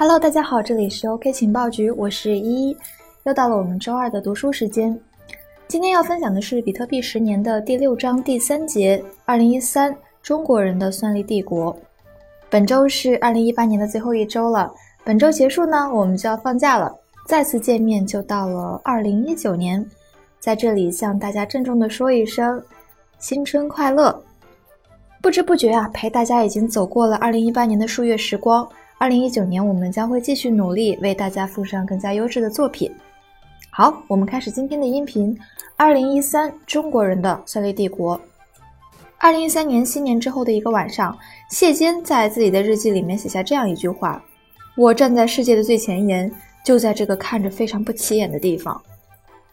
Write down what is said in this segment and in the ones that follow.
Hello，大家好，这里是 OK 情报局，我是依依，又到了我们周二的读书时间。今天要分享的是比特币十年的第六章第三节：二零一三中国人的算力帝国。本周是二零一八年的最后一周了，本周结束呢，我们就要放假了，再次见面就到了二零一九年，在这里向大家郑重的说一声新春快乐。不知不觉啊，陪大家已经走过了二零一八年的数月时光。二零一九年，我们将会继续努力，为大家附上更加优质的作品。好，我们开始今天的音频。二零一三，中国人的算力帝国。二零一三年新年之后的一个晚上，谢坚在自己的日记里面写下这样一句话：“我站在世界的最前沿，就在这个看着非常不起眼的地方。”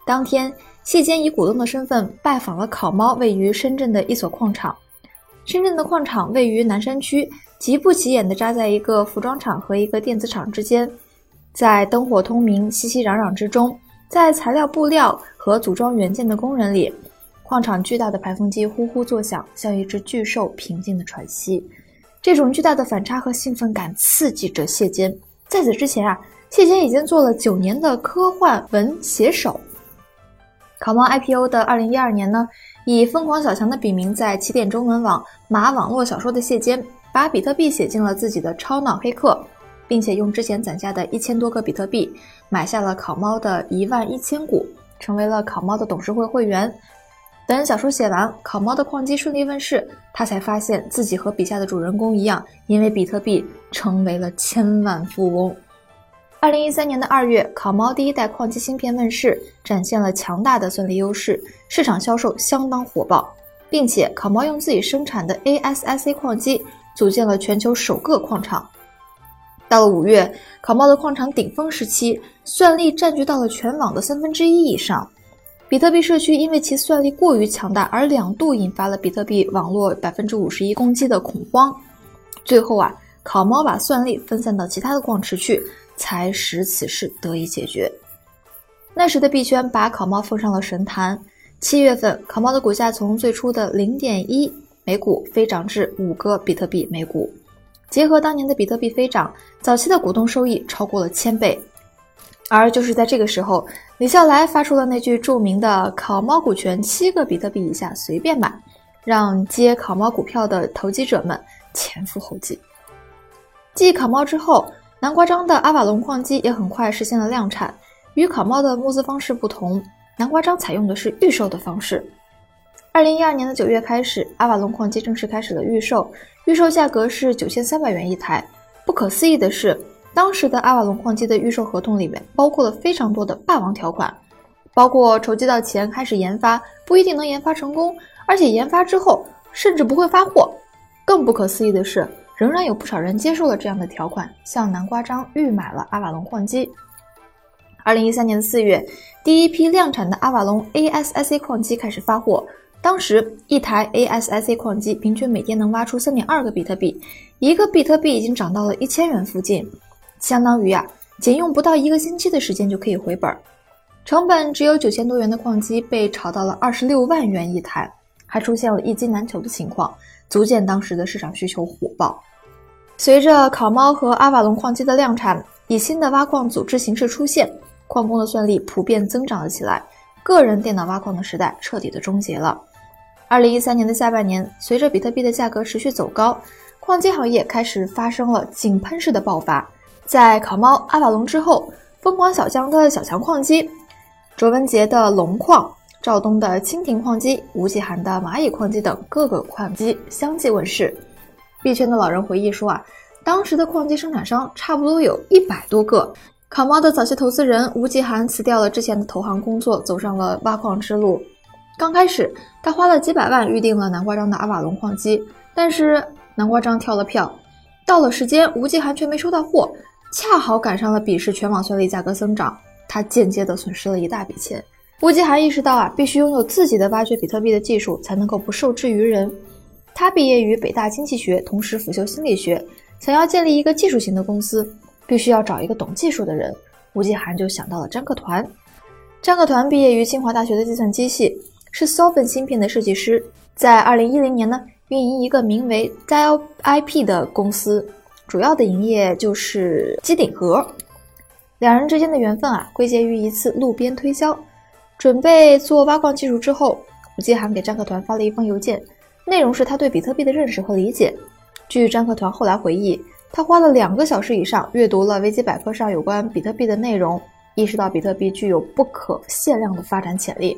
当天，谢坚以股东的身份拜访了考猫位于深圳的一所矿场。深圳的矿场位于南山区。极不起眼的扎在一个服装厂和一个电子厂之间，在灯火通明、熙熙攘攘之中，在材料、布料和组装元件的工人里，矿场巨大的排风机呼呼作响，像一只巨兽平静的喘息。这种巨大的反差和兴奋感刺激着谢坚。在此之前啊，谢坚已经做了九年的科幻文写手。考猫 IPO 的二零一二年呢，以疯狂小强的笔名在起点中文网码网络小说的谢间。把比特币写进了自己的超脑黑客，并且用之前攒下的一千多个比特币买下了考猫的一万一千股，成为了考猫的董事会会员。等小说写完，考猫的矿机顺利问世，他才发现自己和笔下的主人公一样，因为比特币成为了千万富翁。二零一三年的二月，考猫第一代矿机芯片问世，展现了强大的算力优势，市场销售相当火爆，并且考猫用自己生产的 ASIC 矿机。组建了全球首个矿场。到了五月，考猫的矿场顶峰时期，算力占据到了全网的三分之一以上。比特币社区因为其算力过于强大，而两度引发了比特币网络百分之五十一攻击的恐慌。最后啊，考猫把算力分散到其他的矿池去，才使此事得以解决。那时的币圈把考猫奉上了神坛。七月份，考猫的股价从最初的零点一。每股飞涨至五个比特币每股，结合当年的比特币飞涨，早期的股东收益超过了千倍。而就是在这个时候，李笑来发出了那句著名的“烤猫股权七个比特币以下随便买”，让接烤猫股票的投机者们前赴后继。继烤猫之后，南瓜章的阿瓦隆矿机也很快实现了量产。与烤猫的募资方式不同，南瓜章采用的是预售的方式。二零一二年的九月开始，阿瓦隆矿机正式开始了预售，预售价格是九千三百元一台。不可思议的是，当时的阿瓦隆矿机的预售合同里面包括了非常多的霸王条款，包括筹集到钱开始研发不一定能研发成功，而且研发之后甚至不会发货。更不可思议的是，仍然有不少人接受了这样的条款，向南瓜章预买了阿瓦隆矿机。二零一三年四月，第一批量产的阿瓦隆 ASIC 矿机开始发货。当时一台 ASIC 矿机平均每天能挖出三点二个比特币，一个比特币已经涨到了一千元附近，相当于啊，仅用不到一个星期的时间就可以回本。成本只有九千多元的矿机被炒到了二十六万元一台，还出现了一机难求的情况，足见当时的市场需求火爆。随着烤猫和阿瓦隆矿机的量产，以新的挖矿组织形式出现，矿工的算力普遍增长了起来，个人电脑挖矿的时代彻底的终结了。二零一三年的下半年，随着比特币的价格持续走高，矿机行业开始发生了井喷式的爆发。在烤猫、阿瓦隆之后，疯狂小江的小强矿机、卓文杰的龙矿、赵东的蜻蜓矿机、吴继涵的蚂蚁矿机等各个矿机相继问世。币圈的老人回忆说啊，当时的矿机生产商差不多有一百多个。烤猫的早期投资人吴继涵辞掉了之前的投行工作，走上了挖矿之路。刚开始，他花了几百万预定了南瓜章的阿瓦隆矿机，但是南瓜章跳了票，到了时间，吴继涵却没收到货，恰好赶上了彼时全网算力价格增长，他间接的损失了一大笔钱。吴继涵意识到啊，必须拥有自己的挖掘比特币的技术，才能够不受制于人。他毕业于北大经济学，同时辅修心理学，想要建立一个技术型的公司，必须要找一个懂技术的人。吴继涵就想到了张克团。张克团毕业于清华大学的计算机系。是 Sofen 芯片的设计师，在二零一零年呢，运营一个名为 Dial IP 的公司。主要的营业就是机顶盒。两人之间的缘分啊，归结于一次路边推销。准备做挖矿技术之后，吴继涵给张克团发了一封邮件，内容是他对比特币的认识和理解。据张克团后来回忆，他花了两个小时以上阅读了维基百科上有关比特币的内容，意识到比特币具有不可限量的发展潜力。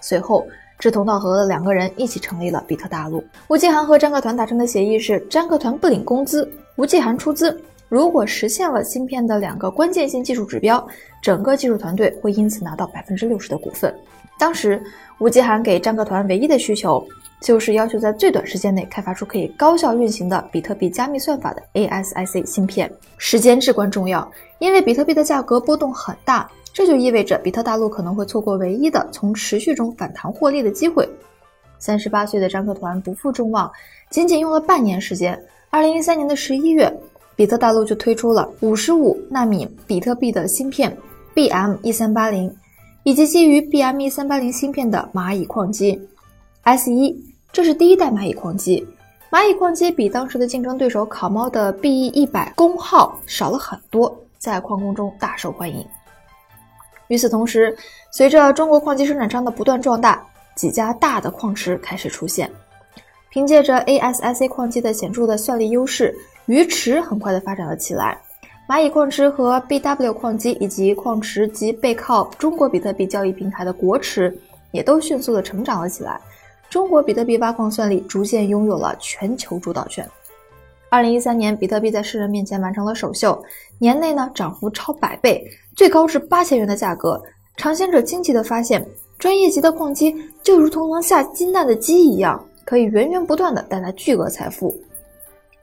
随后，志同道合的两个人一起成立了比特大陆。吴继涵和张克团达成的协议是，张克团不领工资，吴继涵出资。如果实现了芯片的两个关键性技术指标，整个技术团队会因此拿到百分之六十的股份。当时，吴继涵给张克团唯一的需求就是要求在最短时间内开发出可以高效运行的比特币加密算法的 ASIC 芯片。时间至关重要，因为比特币的价格波动很大，这就意味着比特大陆可能会错过唯一的从持续中反弹获利的机会。三十八岁的张克团不负众望，仅仅用了半年时间，二零一三年的十一月。比特大陆就推出了五十五纳米比特币的芯片 BM 一三八零，以及基于 BM 一三八零芯片的蚂蚁矿机 S 一，这是第一代蚂蚁矿机。蚂蚁矿机比当时的竞争对手考猫的 BE 一百功耗少了很多，在矿工中大受欢迎。与此同时，随着中国矿机生产商的不断壮大，几家大的矿池开始出现。凭借着 ASIC 矿机的显著的算力优势，鱼池很快的发展了起来。蚂蚁矿池和 BW 矿机以及矿池及背靠中国比特币交易平台的国池也都迅速的成长了起来。中国比特币挖矿算力逐渐拥有了全球主导权。二零一三年，比特币在世人面前完成了首秀，年内呢涨幅超百倍，最高至八千元的价格。尝鲜者惊奇的发现，专业级的矿机就如同能下金蛋的鸡一样。可以源源不断的带来巨额财富。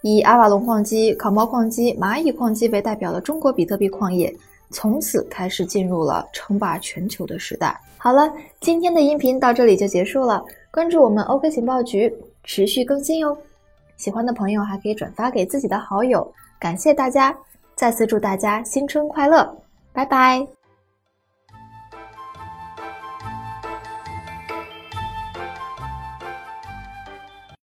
以阿瓦隆矿机、考猫矿机、蚂蚁矿机为代表的中国比特币矿业，从此开始进入了称霸全球的时代。好了，今天的音频到这里就结束了。关注我们 OK 情报局，持续更新哟。喜欢的朋友还可以转发给自己的好友。感谢大家，再次祝大家新春快乐，拜拜。